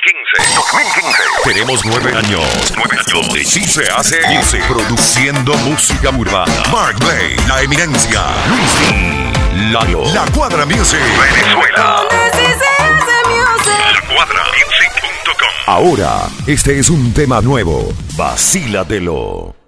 2015. Tenemos nueve años. Nueve años. Donde sí se hace music. Produciendo música urbana. Mark Blake, La Eminencia. Luis Lalo. La Cuadra Music. Venezuela. La Cuadra Music.com. Ahora, este es un tema nuevo. Vacílatelo.